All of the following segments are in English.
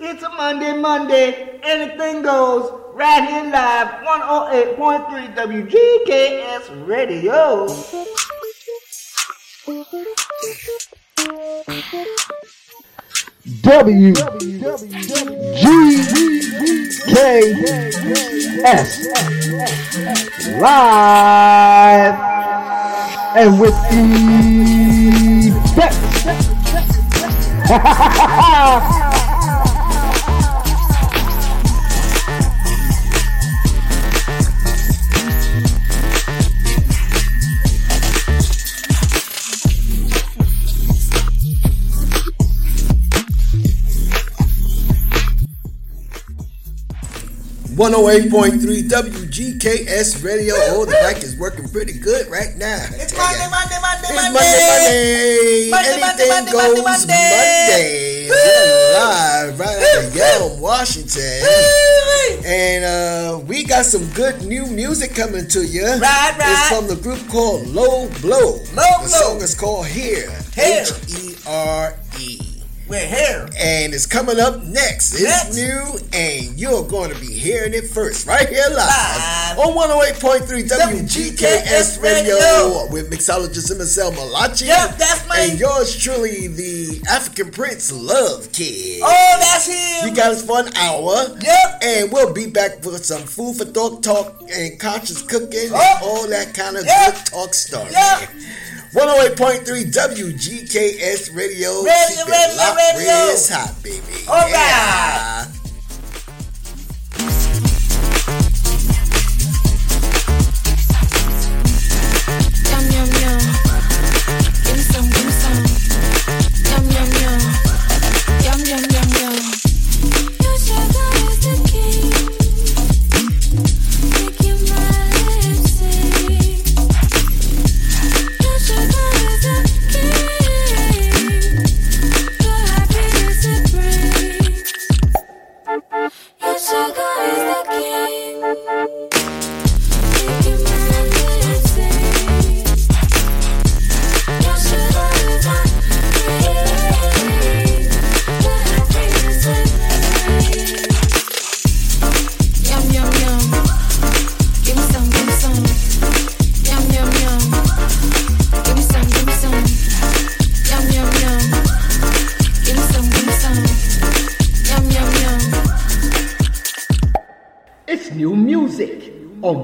It's a Monday, Monday. Anything goes right here live. 108.3 WGKS Radio. W G K S live and with the best. One hundred oh eight point three WGKS Radio. Oh, the mic is working pretty good right now. It's Monday, Monday, Monday, it's Monday, Monday. Monday Anything Monday, goes Monday. Monday. We're live right out of Yelm, Washington. and uh, we got some good new music coming to you. Right, right. It's from the group called Low Blow. Low Blow. The song is called Here. H E R E. We're here. And it's coming up next. It's next. new, and you're going to be hearing it first, right here live, live. on 108.3 WGKS Radio, Radio with mixologist Marcel Malachi. Yep, that's my. And yours truly, the African Prince Love Kid. Oh, that's him. You got us for an hour. Yep. And we'll be back with some food for thought talk and conscious cooking oh. and all that kind of yep. good talk stuff. Yep. 108.3 WGKS Radio. Radio, Keep it radio, locked radio. It's hot, baby. All yeah. right. on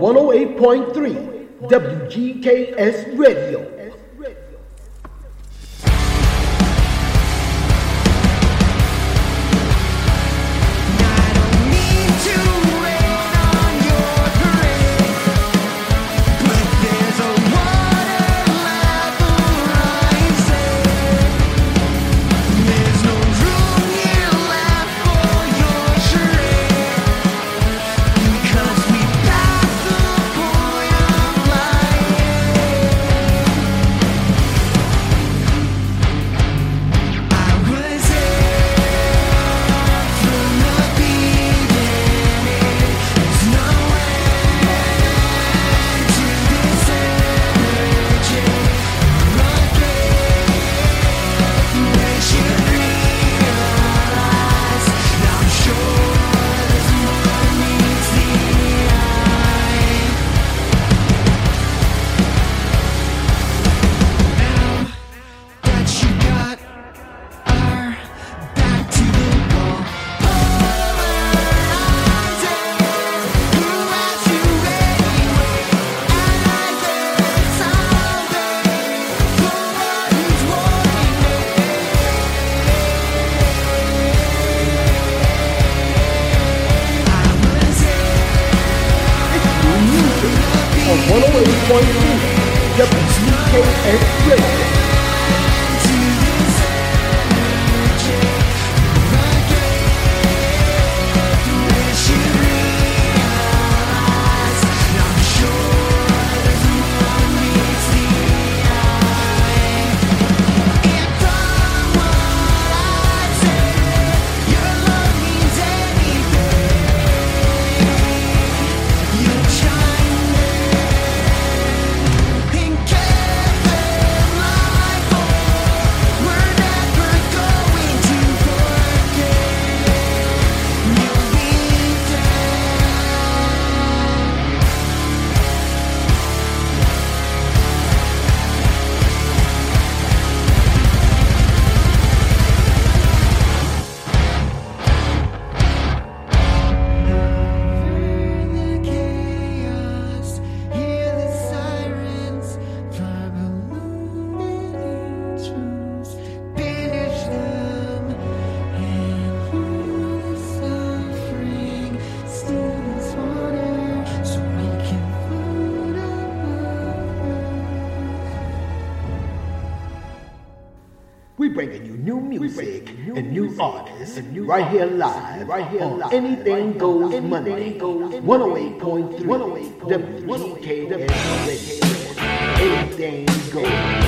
108.3 WGKS Radio. Eight. Right here live, right here live. Anything goes Monday, 108.3 WGKS Radio. Anything goes.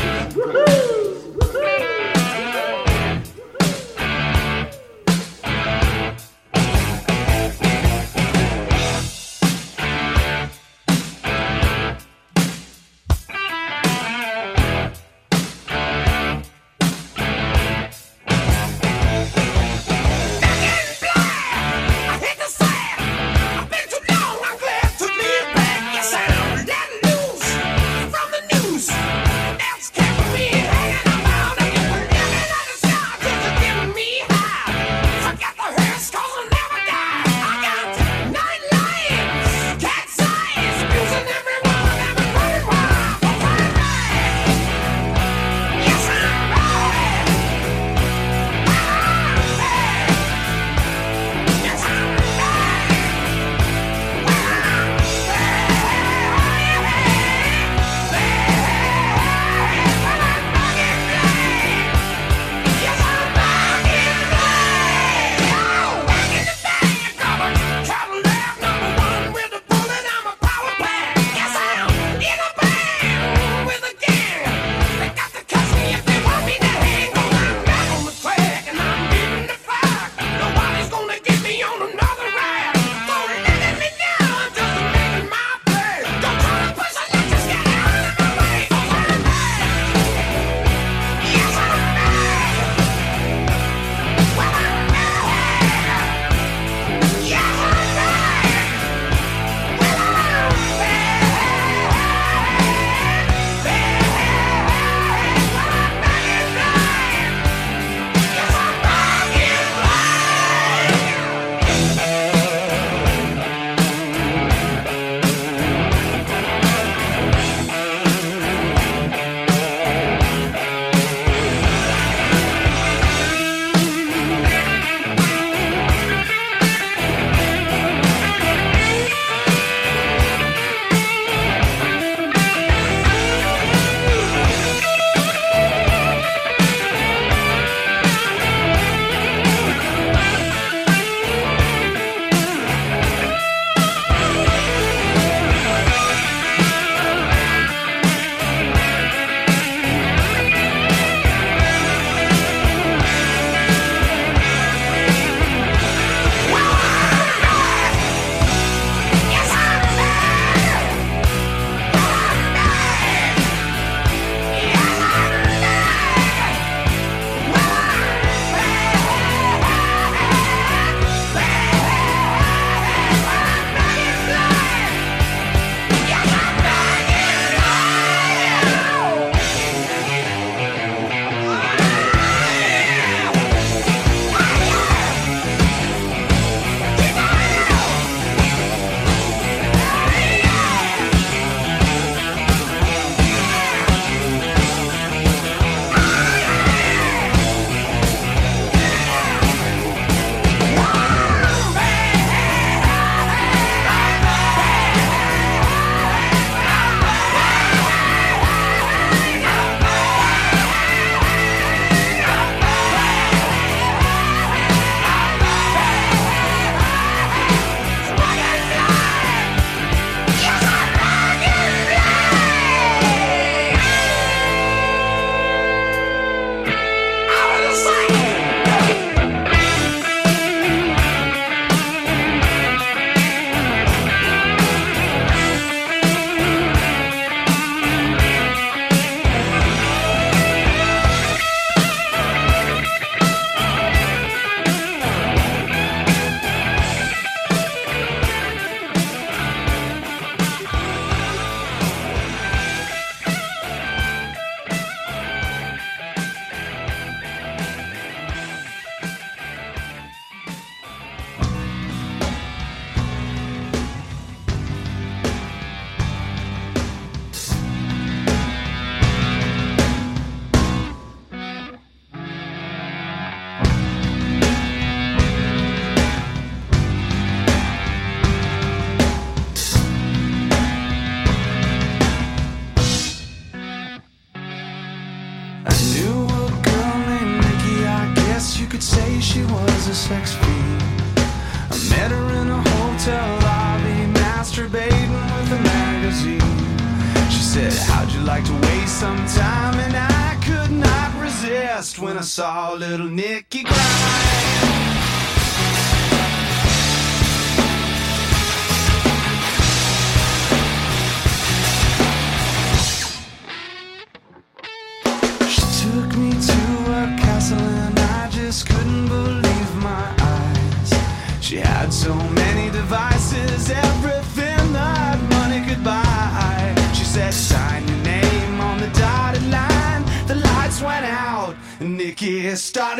I saw little Nicky Grimes.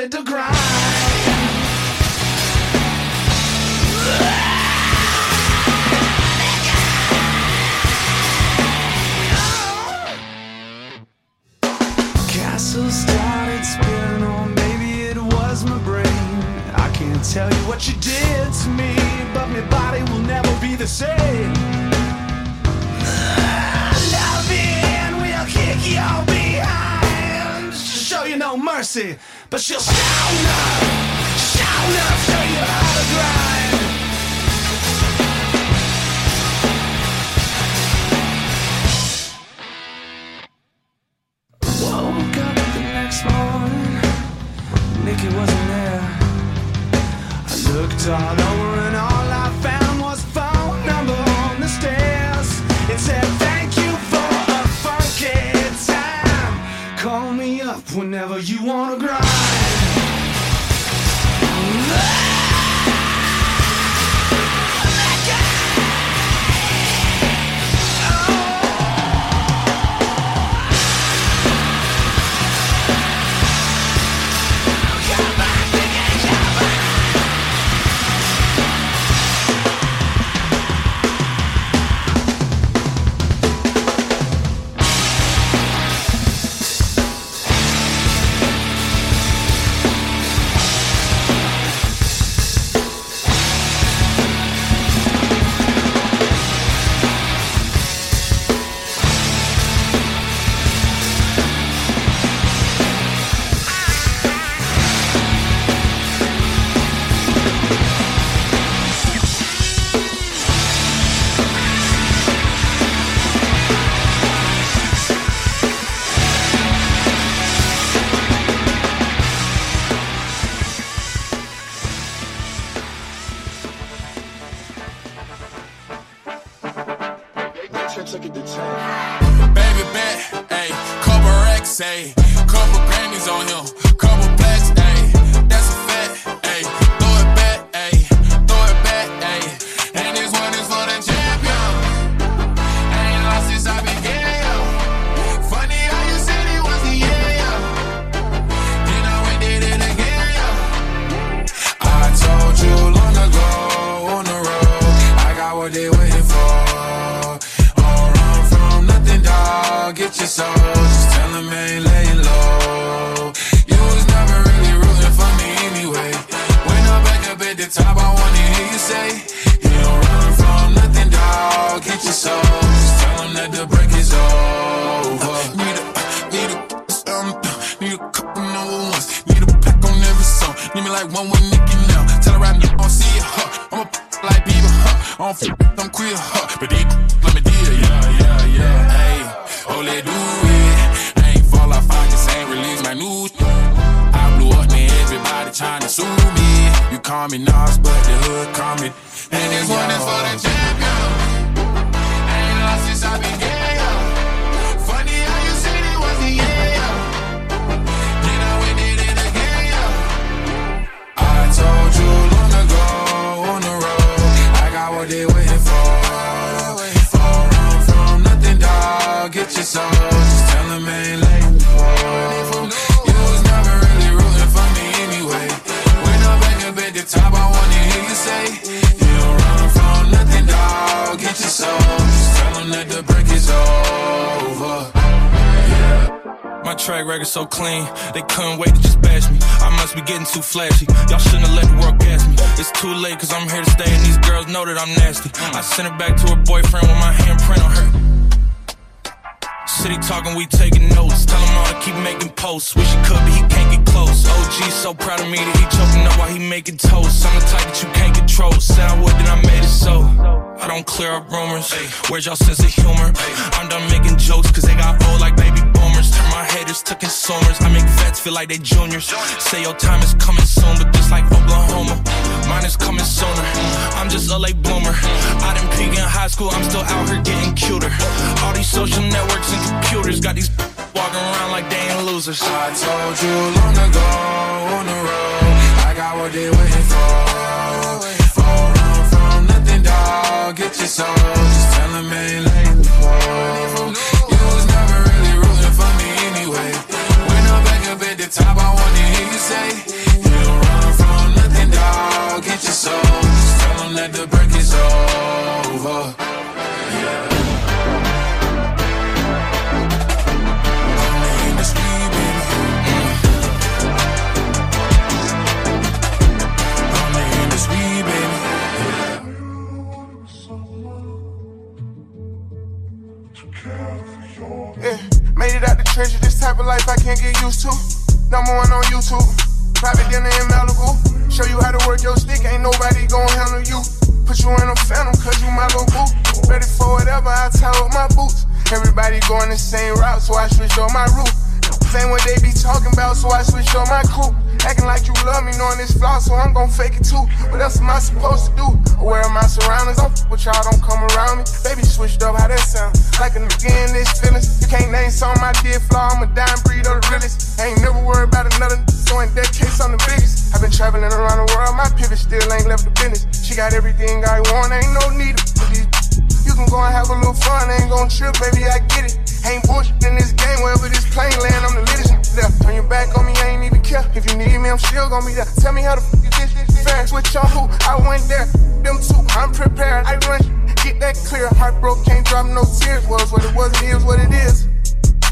started to grind. castle started spinning or maybe it was my brain. I can't tell you what you did to me But my body will never be the same. Loving will kick your behind. Show you no mercy but she'll shout up, shout up, say whenever you wanna grind. be getting too flashy. Y'all shouldn't have let the world gas me. It's too late, cause I'm here to stay, and these girls know that I'm nasty. I sent it back to her boyfriend with my handprint on her. City talking, we taking notes. Tell them all to keep making posts. Wish it could be can't get close. OG so proud of me that he choking up while he making toast. I'm the type that you can't control. Said I would, then I made it so. I don't clear up rumors. Where's y'all sense of humor? I'm done making jokes cause they got old like baby boomers. Turn my haters to consumers. I make vets feel like they juniors. Say your time is coming soon, but just like Oklahoma, mine is coming sooner. I'm just a late bloomer. I didn't peak in high school, I'm still out here getting cuter. All these social networks and computers got these walking around like they ain't losers. I told you long ago on the road, I got what they waiting for. Don't run from nothing, dog. Get your soul. Just tell them ain't late before. You was never really rooting for me anyway. When I'm back up at the top, I wanna hear you say, You don't run from nothing, dog. Get your soul. Just tell them that the used to. Number one on YouTube. Private dinner in Malibu. Show you how to work your stick. Ain't nobody gon' handle you. Put you in a phantom, cause you my little boo. Ready for whatever, I tie up my boots. Everybody going the same route, so I switch on my route. Same what they be talking about, so I switch on my crew. Acting like you love me, knowing this flaw, so I'm gon' fake it too. What else am I supposed to do? Aware of my surroundings, f with y'all, don't come around me. Baby switched up, how that sound? Like a nigga in this feelings. You can't name something I did flaw, I'm a dime breed of the realest. Ain't never worried about another, so in that case, I'm the biggest. I've been traveling around the world, my pivot still ain't left the business. She got everything I want, ain't no need for these. You can go and have a little fun, ain't gon' trip, baby, I get it. Ain't bullshit in this game, wherever this plane land, I'm the littest Turn your back on me, I ain't even care. If you need me, I'm still gon' be there. Tell me how the f you get this fast. Switch on who? I went there. Them two, I'm prepared. I run, get that clear. Heartbroke, can't drop no tears. Was what it was, it is what it is.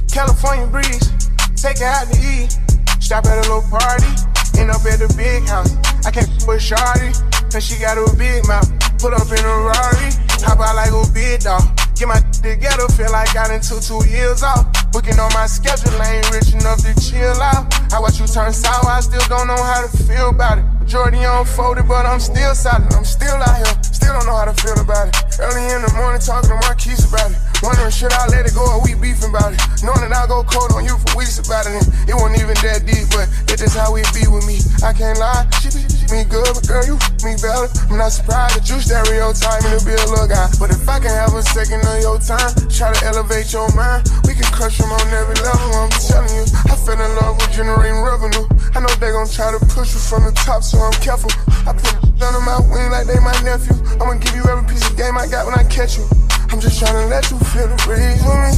California breeze, take it out to eat. Stop at a little party, end up at the big house. I can't with Shawty, cause she got a big mouth. Put up in a Rari, hop out like a big dog. Get my together, feel like I done took two years off. Booking on my schedule, I ain't rich enough to chill out. I watch you turn sour, I still don't know how to feel about it. Majority unfolded, but I'm still solid. I'm still out here, still don't know how to feel about it. Early in the morning, talking to Marquise about it. Wondering, should I let it go or we beefing about it? Knowing that I go cold on you for weeks about it. And it wasn't even that deep, but just how it be with me. I can't lie, she be me good, but girl, you me better. I'm not surprised that you stereotype me to be a little guy. But if I can have a second of your time, try to elevate your mind, we can crush them on every level. I'm telling you, I fell in love with generating revenue. I know they gon' try to push you from the top, so I'm careful. I put under my wing like they my nephew. I'ma give you every piece of game I got when I catch you. I'm just trying to let you feel the breeze with me.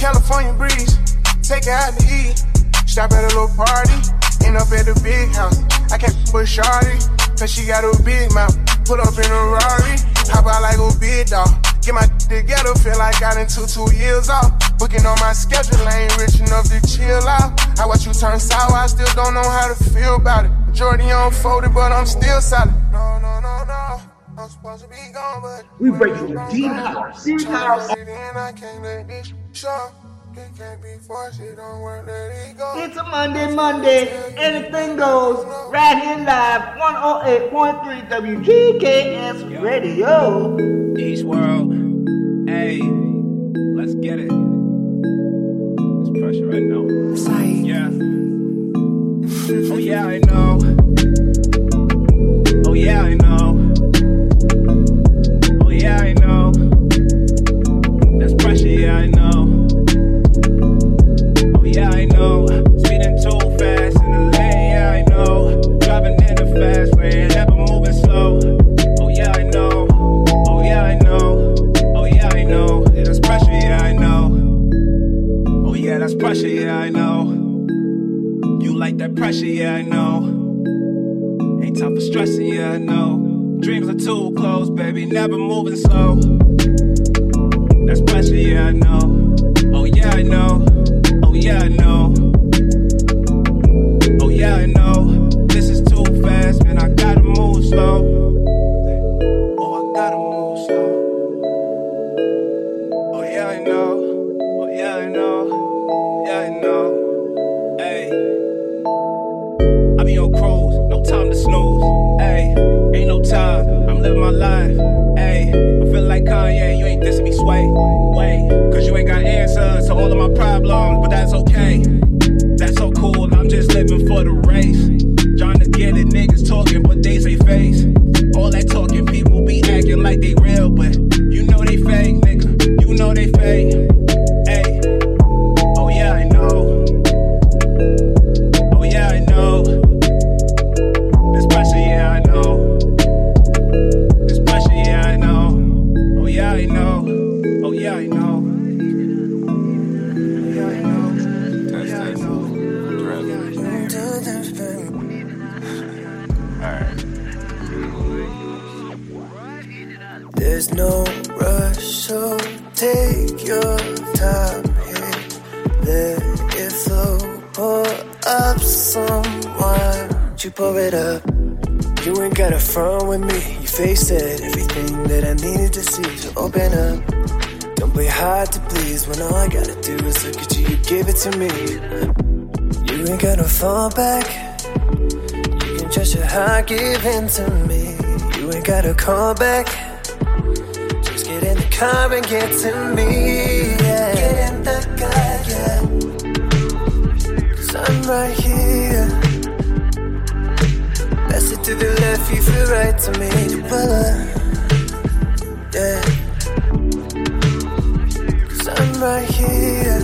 California breeze, take it out to eat. Stop at a little party, end up at the big house. I can't with Shawty, cause she got a big mouth. Put up in a Rari, hop out like a big dog. Get my together, feel like I done took two years off. Booking on my schedule, I ain't rich enough to chill out. I watch you turn sour, I still don't know how to feel about it. Majority unfolded, but I'm still solid. No, no, no, no. I'm supposed to be gone, but We break you deep house. Deep house. And I can't let this show. It can't be forced, it don't work, let it go. It's a Monday, Monday. Anything goes. Right here live, 108.3 WGKS Radio. East World. Hey, let's get it. There's pressure right now. Yeah. Oh yeah, I know. Oh yeah, I know. Like that pressure, yeah, I know. Ain't time for stressing, yeah, I know. Dreams are too close, baby, never moving slow. That's pressure, yeah, I know. Oh yeah, I know. Oh yeah, I know. Oh yeah, I know. This is too fast, man. I gotta move slow. Be on cruise, no time to snooze. Hey, ain't no time. I'm living my life. Hey, I feel like Kanye, you ain't dissing me, sway. Wait, cause you ain't got answers to all of my problems, but that's okay. That's so cool, I'm just living for the race. Trying to get it, niggas talking, but they say face. All that talking, people be acting like they real, but you know they fake, nigga. You know they fake. Pour it up. You ain't got a front with me. You face it. Everything that I needed to see. So open up. Don't play hard to please when all I gotta do is look at you. You give it to me. You ain't gotta fall back. You can trust your heart, give in to me. You ain't gotta call back. Just get in the car and get to me. Yeah. Get in the car, yeah. Cause I'm right to the left, you feel right to me. Well, yeah. Cause I'm right here.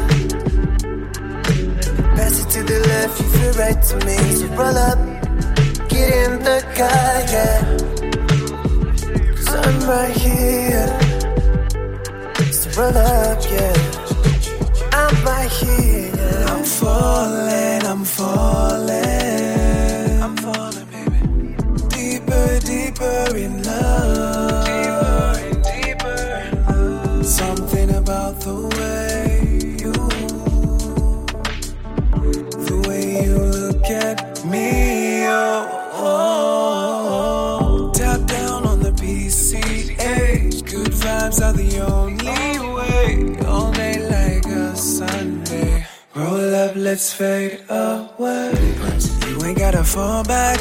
Pass it to the left, you feel right to me. So roll up, get in the car, yeah. Cause I'm right here. So roll up, yeah. I'm right here. I'm falling, I'm falling. Deeper, in love. Deeper and deeper. Something about the way you, the way you look at me. Oh, oh. Tap down on the PCH. Good vibes are the only way. All day like a Sunday. Roll up, let's fade away. You ain't gotta fall back.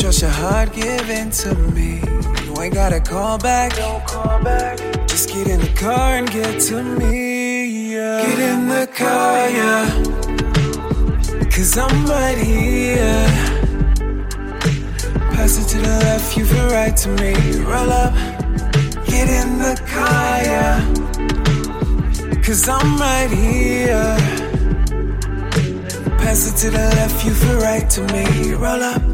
Trust your heart, give in to me. You ain't gotta call back. Don't call back. Just get in the car and get to me. Yeah. Get in the car, yeah. Cause I'm right here. Pass it to the left, you feel right to me. Roll up, get in the car, yeah. Cause I'm right here. Pass it to the left, you feel right to me. Roll up.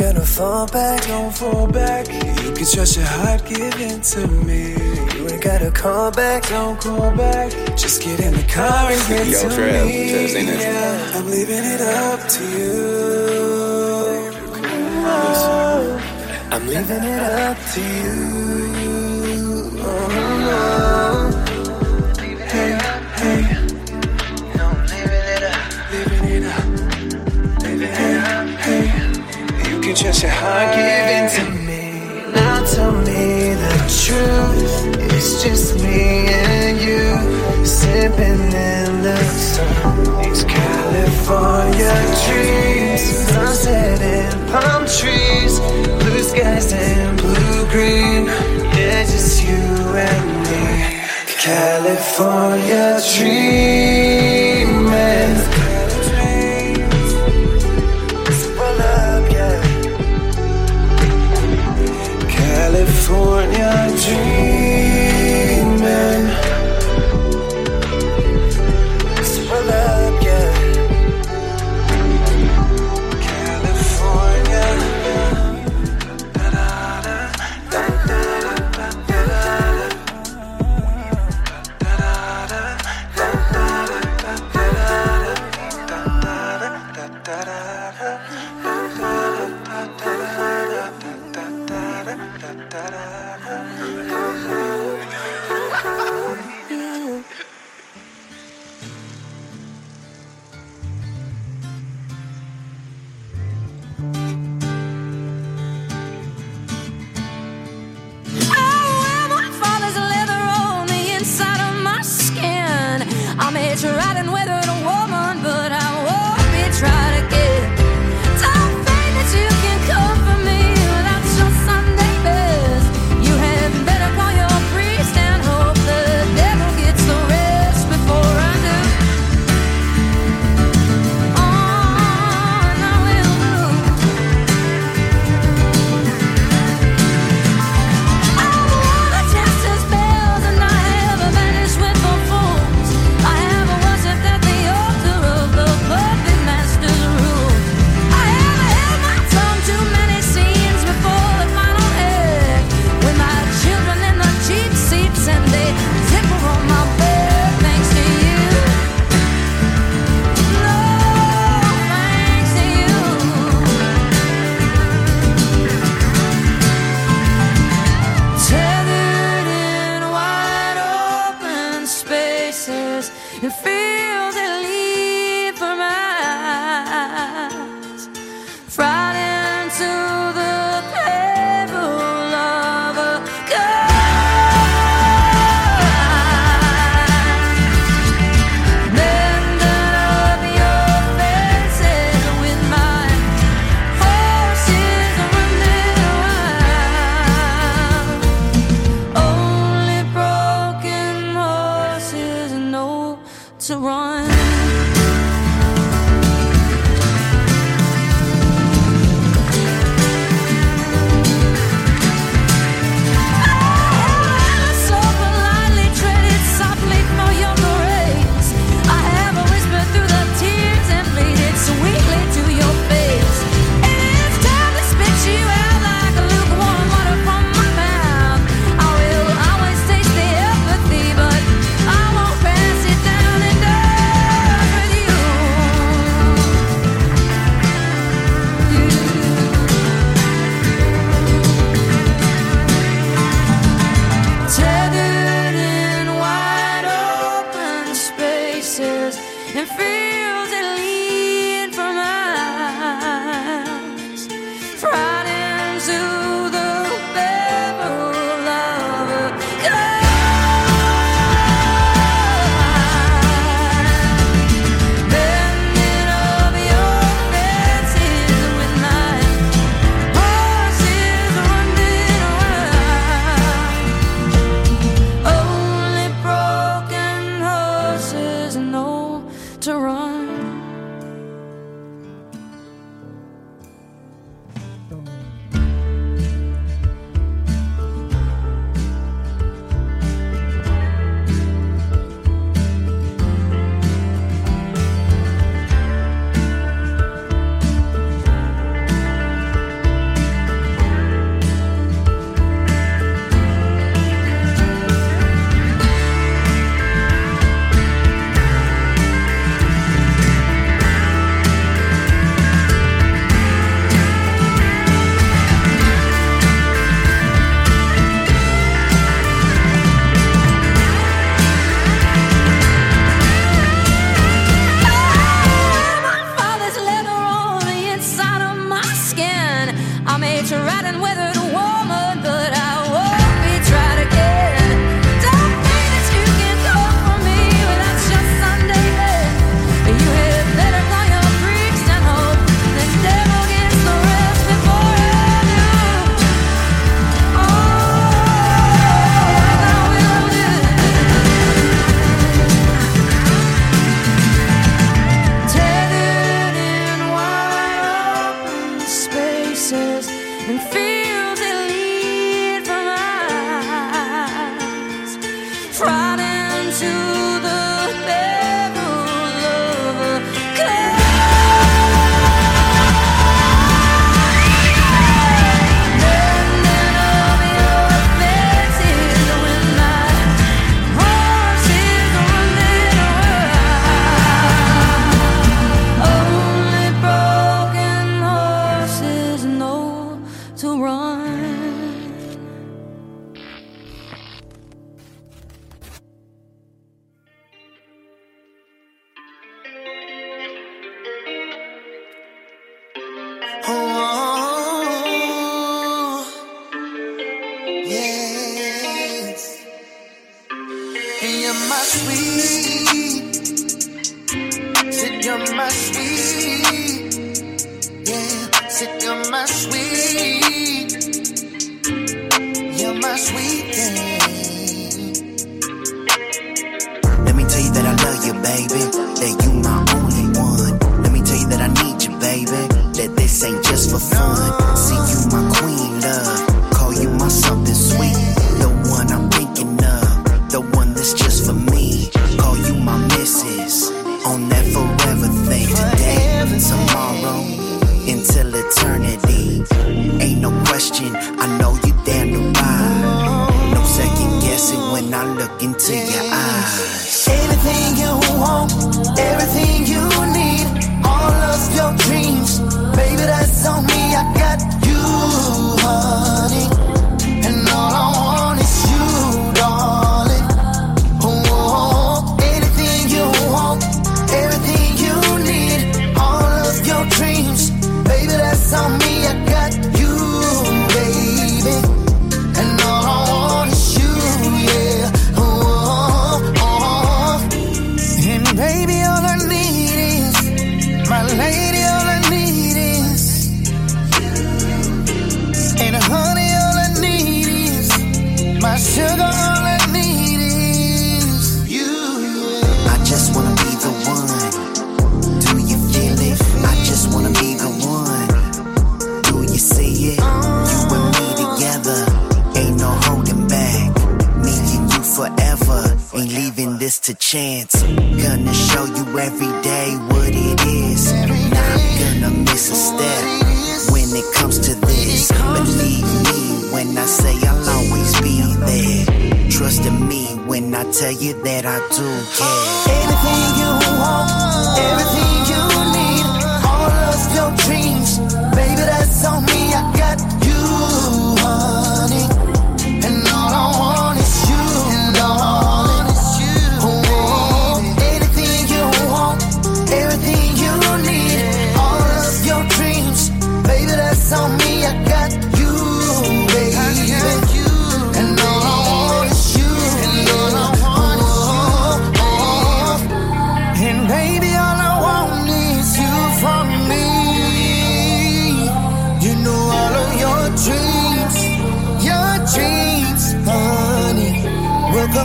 Gotta fall back, don't fall back. You can trust your heart, give in to me. You ain't gotta call back, don't call back. Just get in the car and get Yo, to Trev, me. This. Yeah, I'm leaving it up to you. I'm leaving it up to you. Oh, Hey, trust your heart, give in to me. Now tell me the truth. It's just me and you. Sipping in the sun. These California dreams. Sunset and palm trees. Blue skies and blue green. Yeah, just you and me. California dreaming. California dreaming.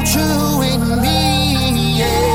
true in me. Yeah.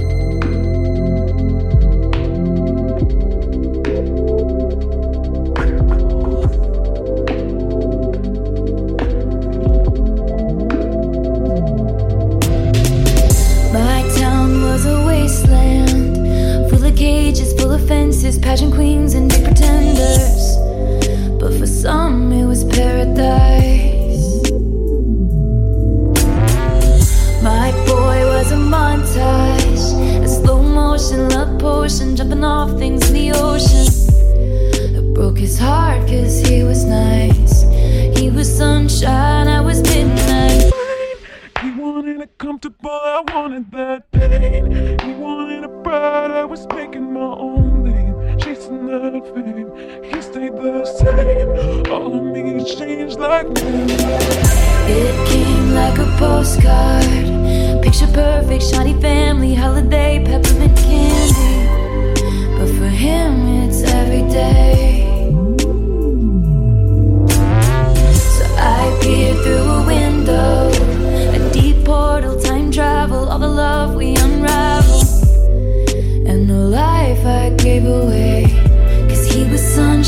All of fences, pageant queens, and big pretenders. But for some, it was paradise. My boy was a montage, a slow motion love potion, jumping off things in the ocean. It broke his heart, cause he was nice. He was sunshine, I was midnight. A comfortable, I wanted that pain. He wanted a bride, I was making my own name that fame. He stayed the same. All of me changed like me. It came like a postcard. Picture perfect, shiny family, holiday, peppermint candy. But for him, it's every day.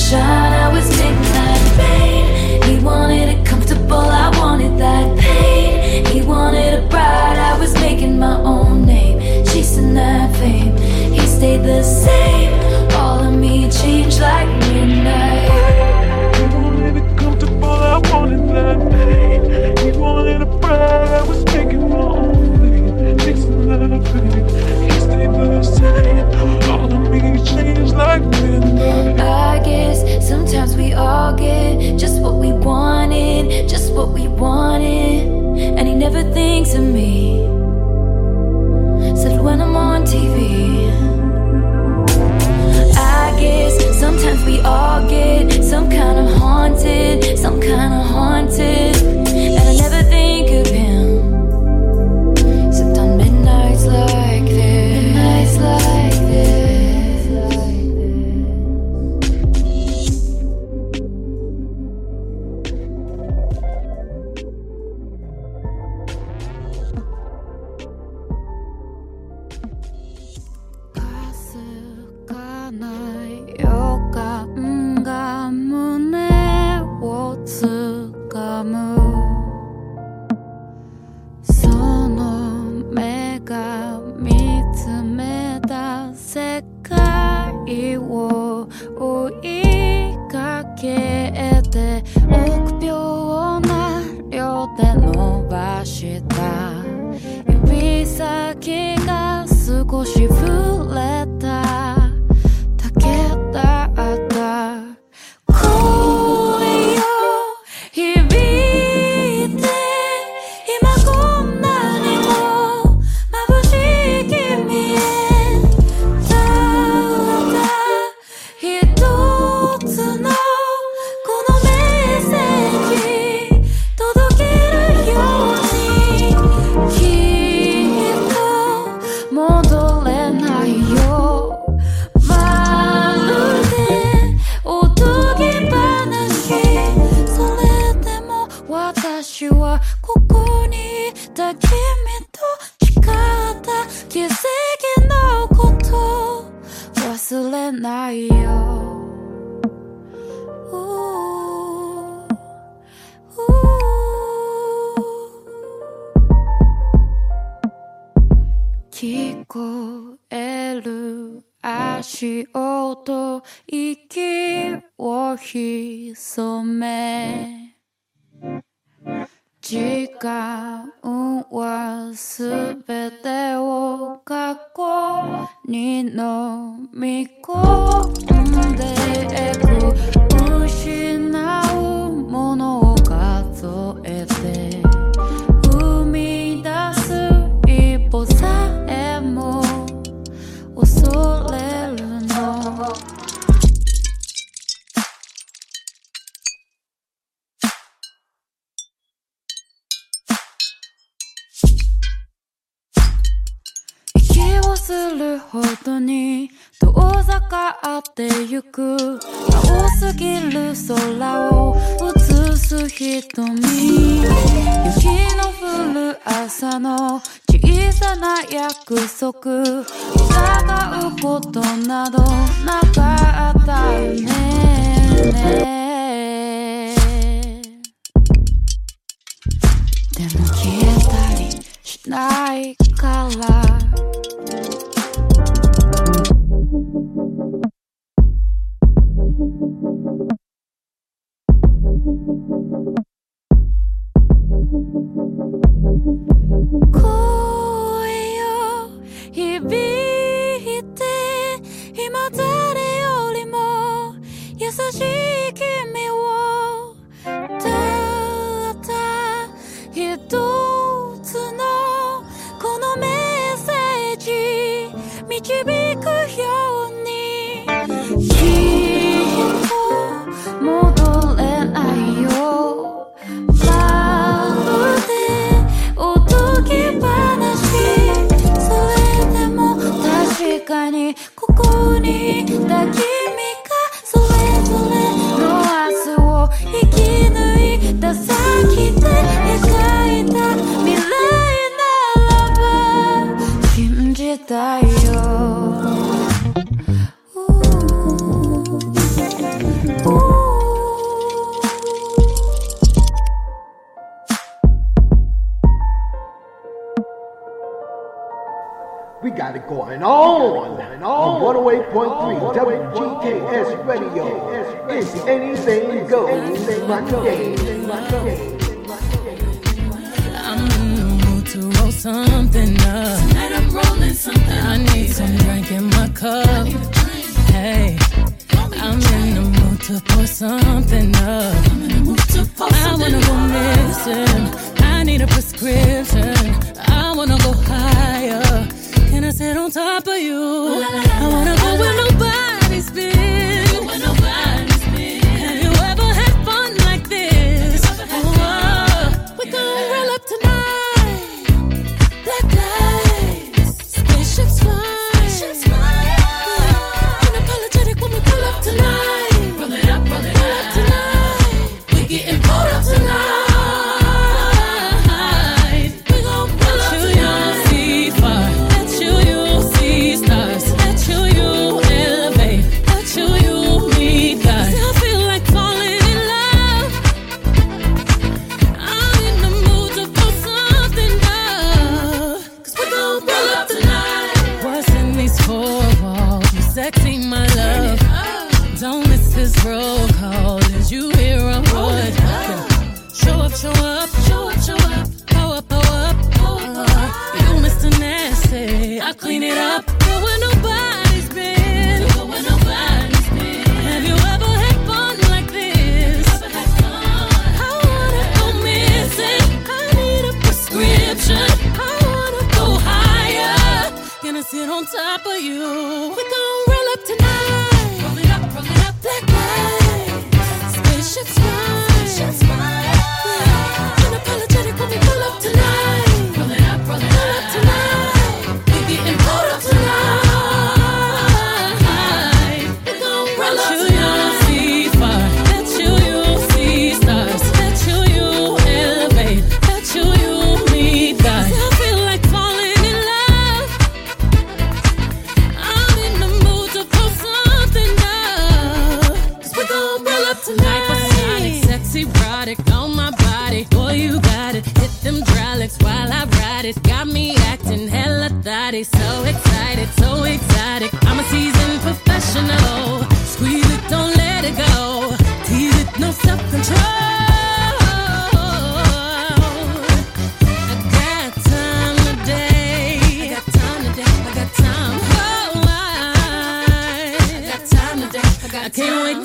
Sunshine, I was midnight rain. He wanted it comfortable, I wanted that pain. He wanted a bride, I was making my own name, chasing that fame. He stayed the same, all of me changed like midnight. He wanted it comfortable, I wanted that pain. He wanted a bride, we all get just what we wanted, just what we wanted. And he never thinks of me. Said when I'm on TV. I guess sometimes we all get some kind of haunted, some kind of haunted. And I never think of Của. 潜め。時間はすべてを過去に飲み込んでいく。失するほどに遠ざかってゆく。青すぎる空を映す瞳。雪の降る朝の小さな約束。疑うことなどなかったよね。でも消えたりしないから。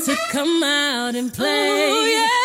to come out and oh, play. Ooh, yeah.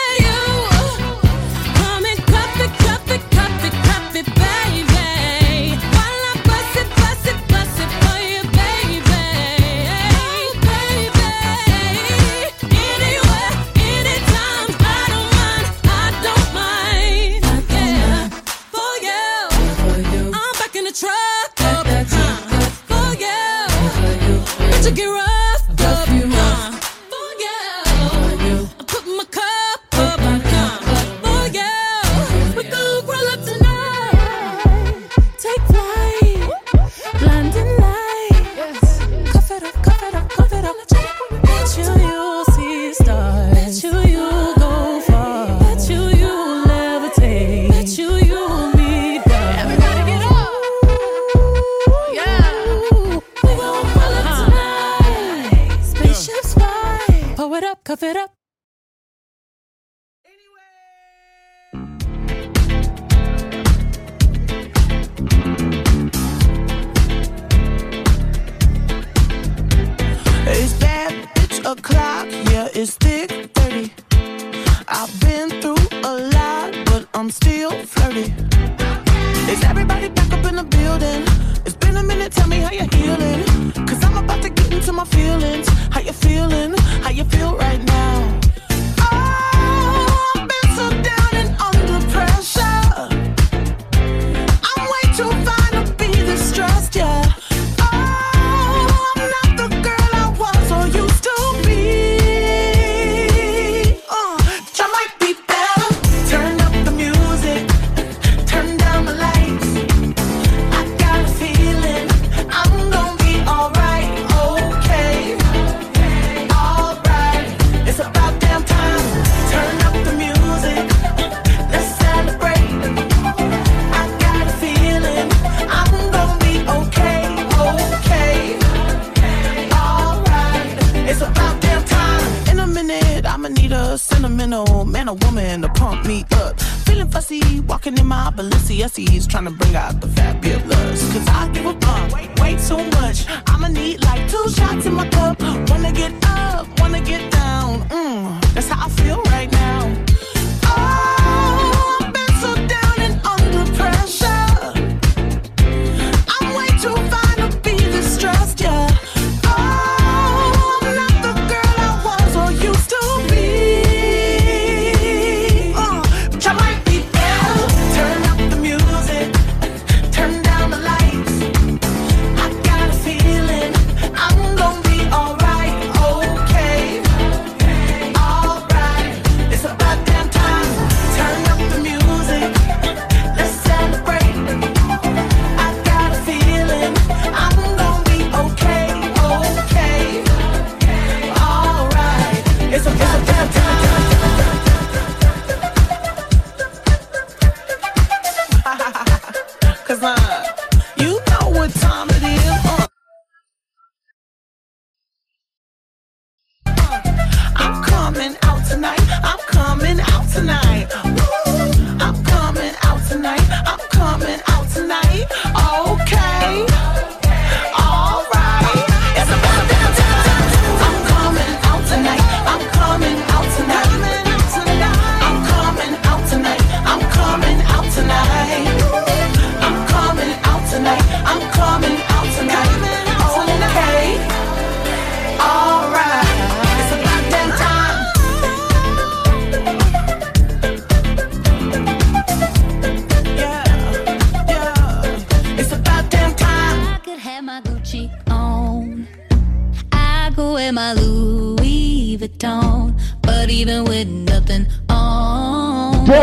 my Balenciagas trying to bring out the fabulous. Cause I give a fuck way too much. I'ma need like two shots in my cup. Wanna get up, wanna get down. mmm.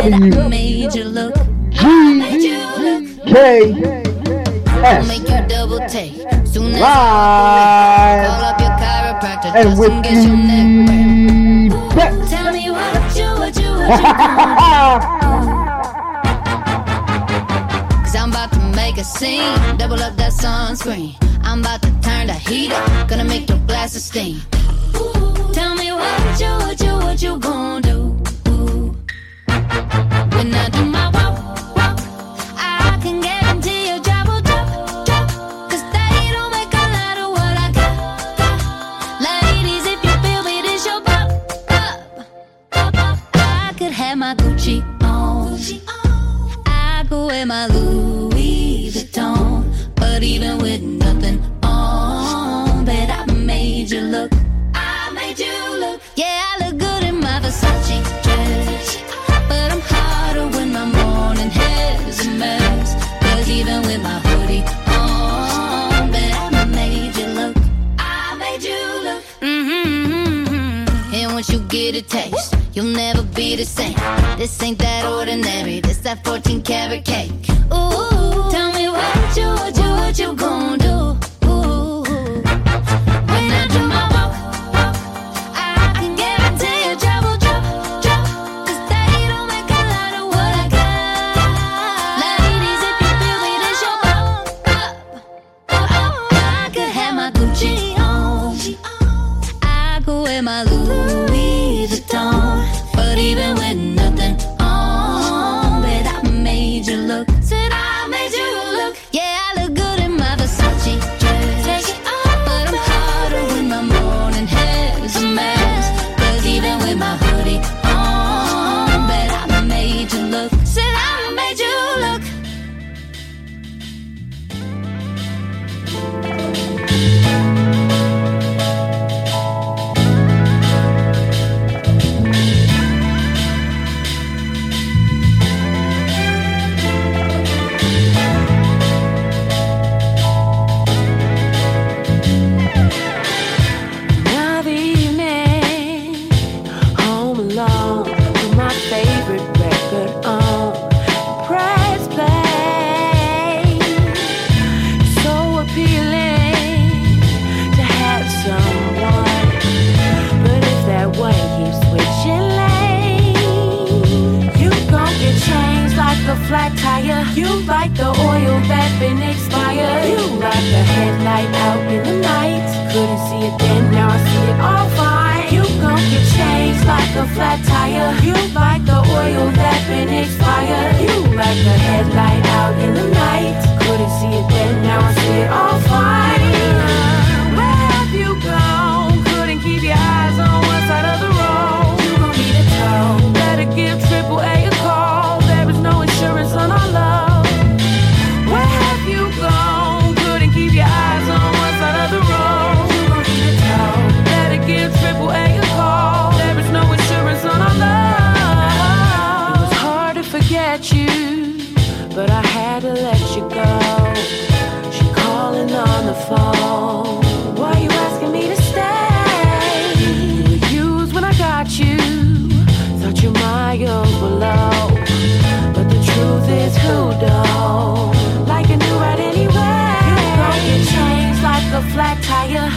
W made you look G K S and with me I'm about to make a scene. Double up that sunscreen. I'm about to turn the heat up. Gonna make your glasses steam. Ooh, tell me what you, what you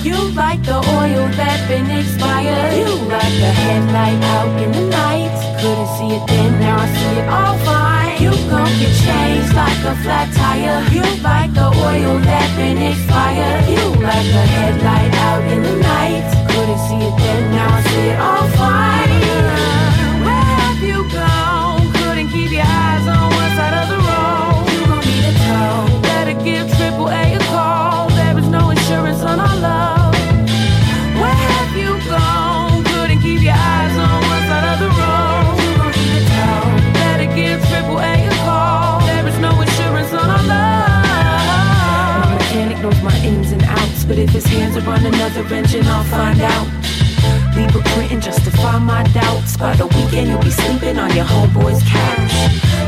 You like the oil that been expired. You like the headlight out in the night. Couldn't see it then, now I see it all fine. You gon' get changed like a flat tire. You like the oil that been expired. You like the headlight out in the night. Couldn't see it then, now I see it all fine. But if his hands are on another engine, I'll find out. Leave a print and justify my doubts. By the weekend, you'll be sleeping on your homeboy's couch.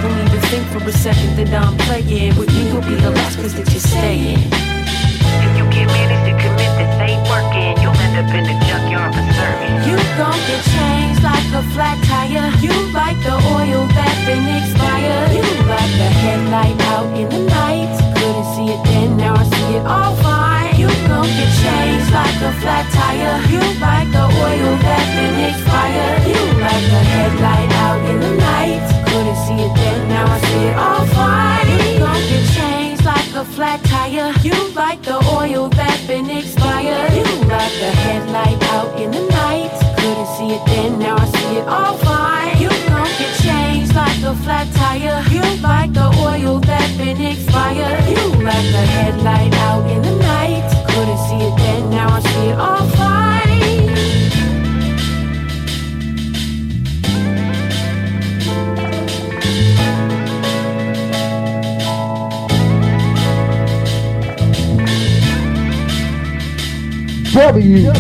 Don't even think for a second that I'm playing. With me, you'll be the last place that you're staying. If you get managed to commit this ain't working, you'll end up in the junkyard for service. You gon' get changed like a flat tire. You like the oil that been expired. You like the headlight out in the night. Couldn't see it then, now I see it all fine. You gon' get changed like a flat tire. You like the oil that been expired. You like the headlight out in the night. Couldn't see it then, now I see it all fine. You gon' get changed like a flat tire. You like the oil that been expired. You like the headlight out in the night. Couldn't see it then, now I see it all fine. You gon' get changed like a flat tire. You like the oil that been expired. You like the headlight out in the night. Couldn't see it then, now I see it all fine. W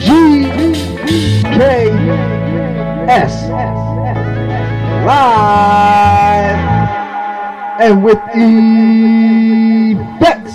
G K S live and with the bets.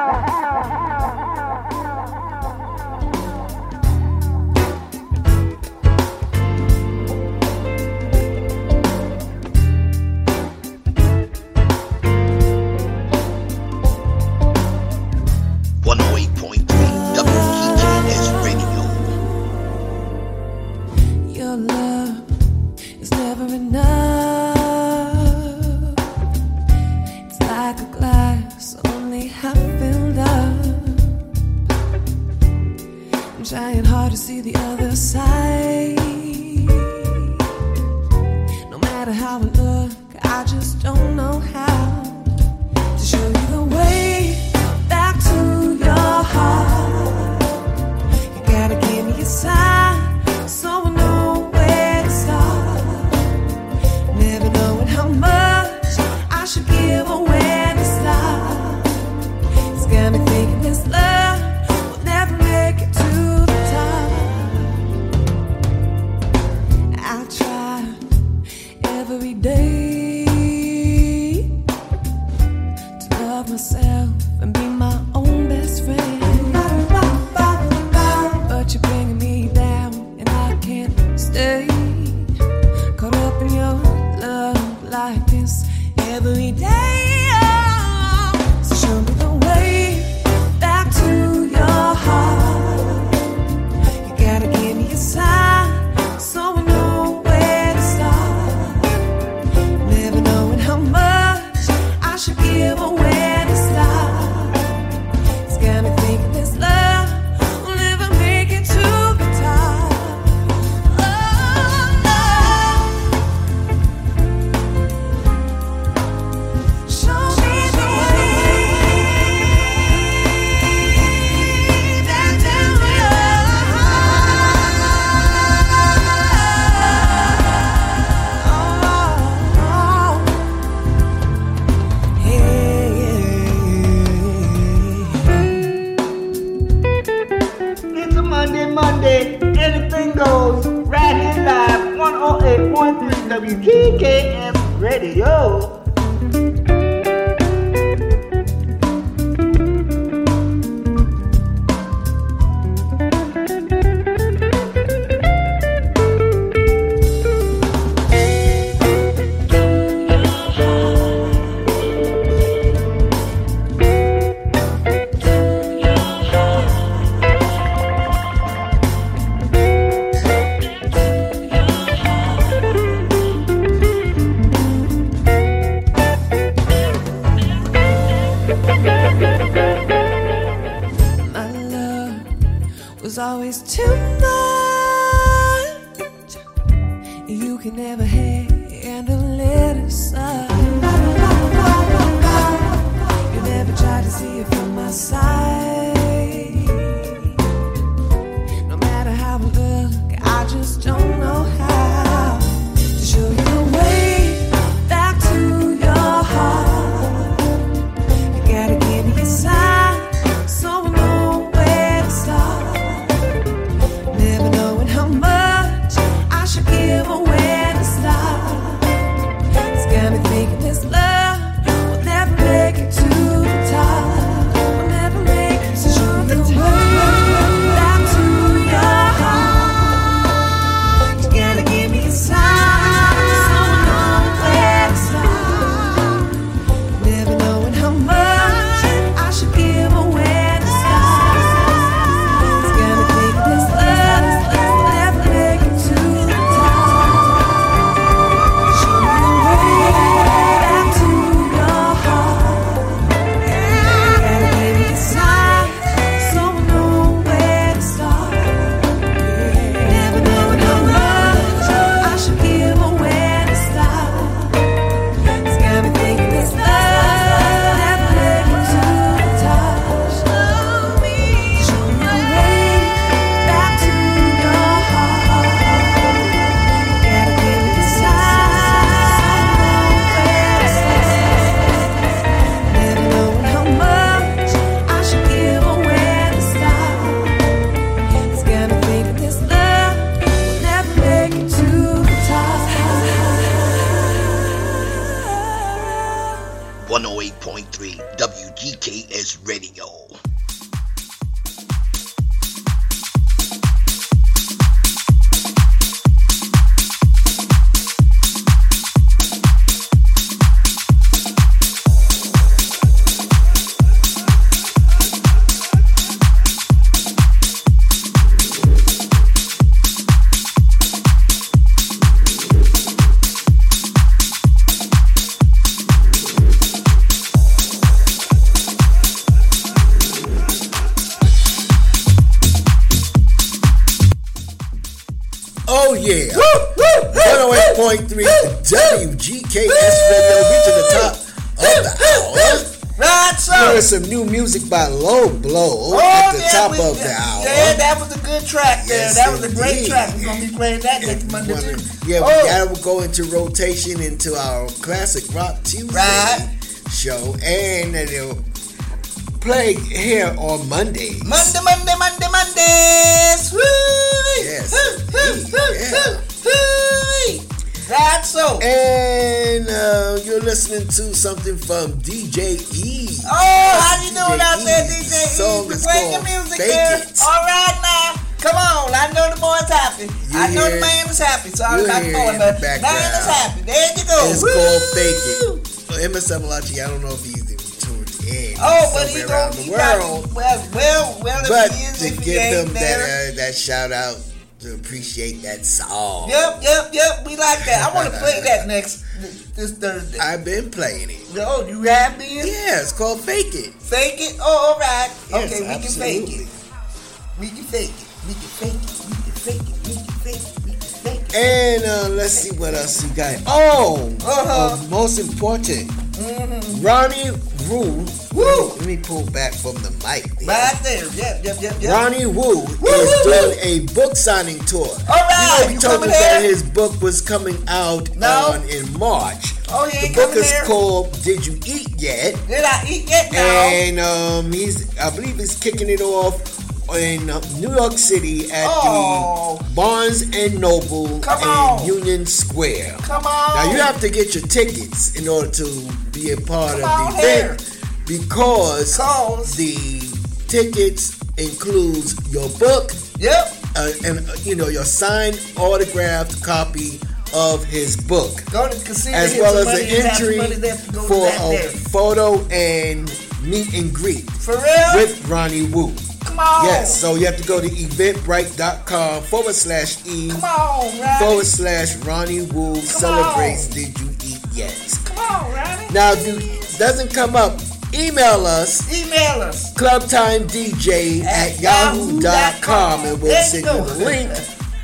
some new music by Low Blow Oh, at the yeah, top we- of the hour. Yeah, that was a good track there. Yes, that was a great track. We're gonna be playing that next Monday. Yeah, oh, we gotta go into rotation into our classic rock Tuesday Right. show, and it'll play here on Monday. Monday, Monday, Monday, Mondays. Woo! Yes, Right, so. And uh, you're listening to something from DJ E. Oh, how you doing DJ out there, DJ E. Song You is your called music Fake? It. All right now. Come on, I know the boy's happy. I know the man is happy, so I'm you not going in but the man is happy. There you go. It's Woo! called Fake It. Well, MS Malachi, I don't know if he's even tuned in. Oh, but he somewhere gonna around the world. well, well, well. But to give him there. that uh, that shout out to appreciate that song. Yep, yep, yep. We like that. I want to play that next this Thursday. I've been playing it. Oh, you have been? Yeah, it's called Fake It. Fake it? Oh, all right. Yes, okay, we can fake absolutely. it. We can fake it. We can fake it. We can fake it. We can fake it. We can fake it. And uh, let's see what else you got. Oh, Uh-huh. uh, most important, Mm-hmm. Ronnie Woo. Woo. Let me pull back from the mic. there. Right there. Yep, yep, yep, yep. Ronnie Woo is doing a book signing tour. All right, You know, he you told us that his book was coming out No. on in March. Oh, he The ain't book is there? called Did You Eat Yet? Did I eat yet now? And um, he's, I believe, he's kicking it off in New York City at Oh. the Barnes and Noble Come in on. Union Square. Come on. Now you have to get your tickets in order to be a part Come of the event because the tickets includes your book. Yep. Uh, and uh, you know your signed autographed copy of his book Go to casino. as well as an entry money there to go to for a there. photo and meet and greet For real? with Ronnie Woo. Come on. Yes, so you have to go to eventbrite.com forward slash E Come on, Ronnie. forward slash Ronnie Woo celebrates Did You Eat Yet? Come on, Ronnie. Now, if it doesn't come up, email us Email us. clubtimedj at yahoo.com and we'll send you the link.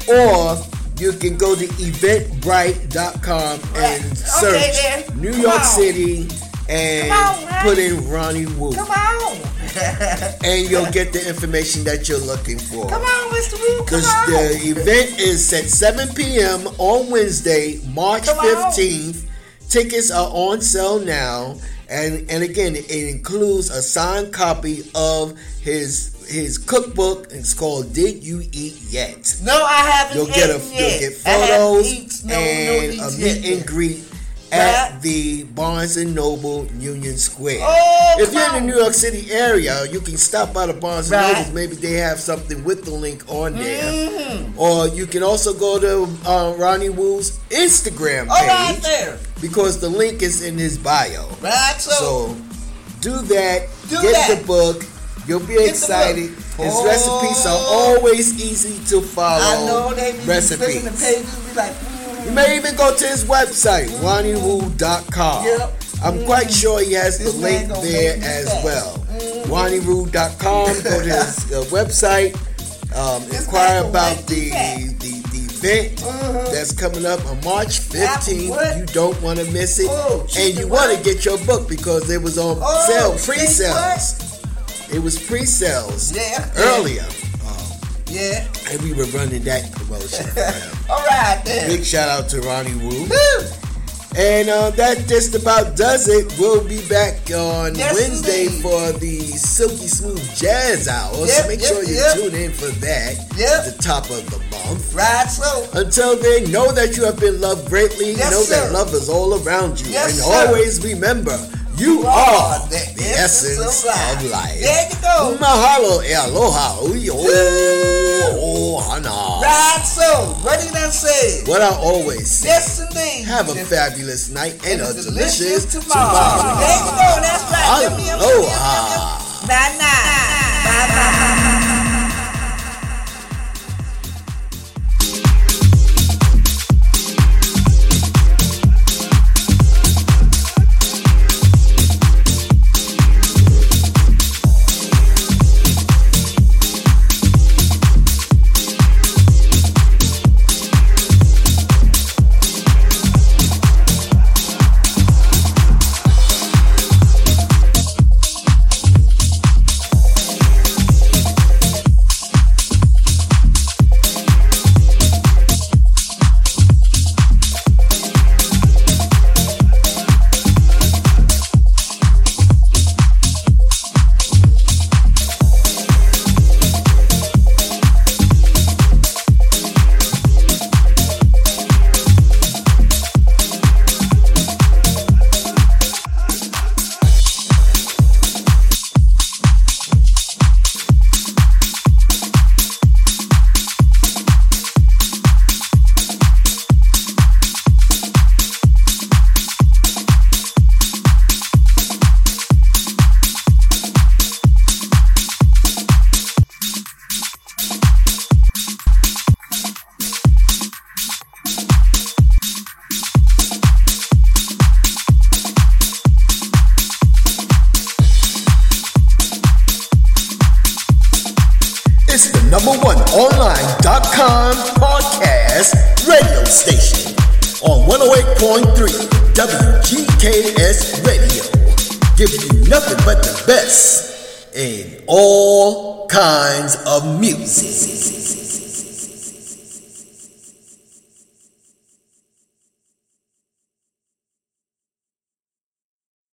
Or you can go to eventbrite.com and search there. New Come York on. City and on, put in Ronnie Woo. Come on. And you'll get the information that you're looking for. Come on, Mr. Woo. Come Because on. the event is at 7 p.m. on Wednesday, March Come on. 15th. Tickets are on sale now. And and again, it includes a signed copy of his his cookbook. It's called Did You Eat Yet? No, I haven't You'll get a eaten you'll get photos no, no and eats a yet. meet and greet at the Barnes and Noble Union Square. Oh, if you're in the New York City area, you can stop by the Barnes Right. and Noble. Maybe they have something with the link on there. Mhm. Or you can also go to uh, Ronnie Woo's Instagram right page there. because the link is in his bio. Right, so. So do that. Do get that. the book. You'll be Get excited. His Oh. recipes are always easy to follow. I know they be flipping recipes. the pages, be like, You may even go to his website, RonnieWoo.com. Yep. I'm quite sure he has the link there as well. RonnieWoo.com. Go to his uh, website. Um, inquire about the, the the event that's coming up on March Apple 15th. You don't want to miss it, Oh, and you want to get your book because it was on Oh, sale, pre-sales. It was pre-sales Yeah. earlier, Yeah. and we were running that promotion. All right then. Big shout out to Ronnie Woo. Woo. And uh, that just about does it. We'll be back on Yes, Wednesday indeed. for the Silky Smooth Jazz Hour. Yep, so make yep, sure you yep. tune in for that Yep. at the top of the month. Right, so. Until then, know that you have been loved greatly. Yes, know sir. that love is all around you. Yes, and sir. always remember, you are the, essence, essence of of life. There you go. Mahalo e aloha. Ui, oh, hana. Right, so. What did I say? What I always say. Indeed. Have a fabulous night and, And a delicious, delicious tomorrow. tomorrow. There you go. That's right. Aloha. Nah, nah. Bye, bye.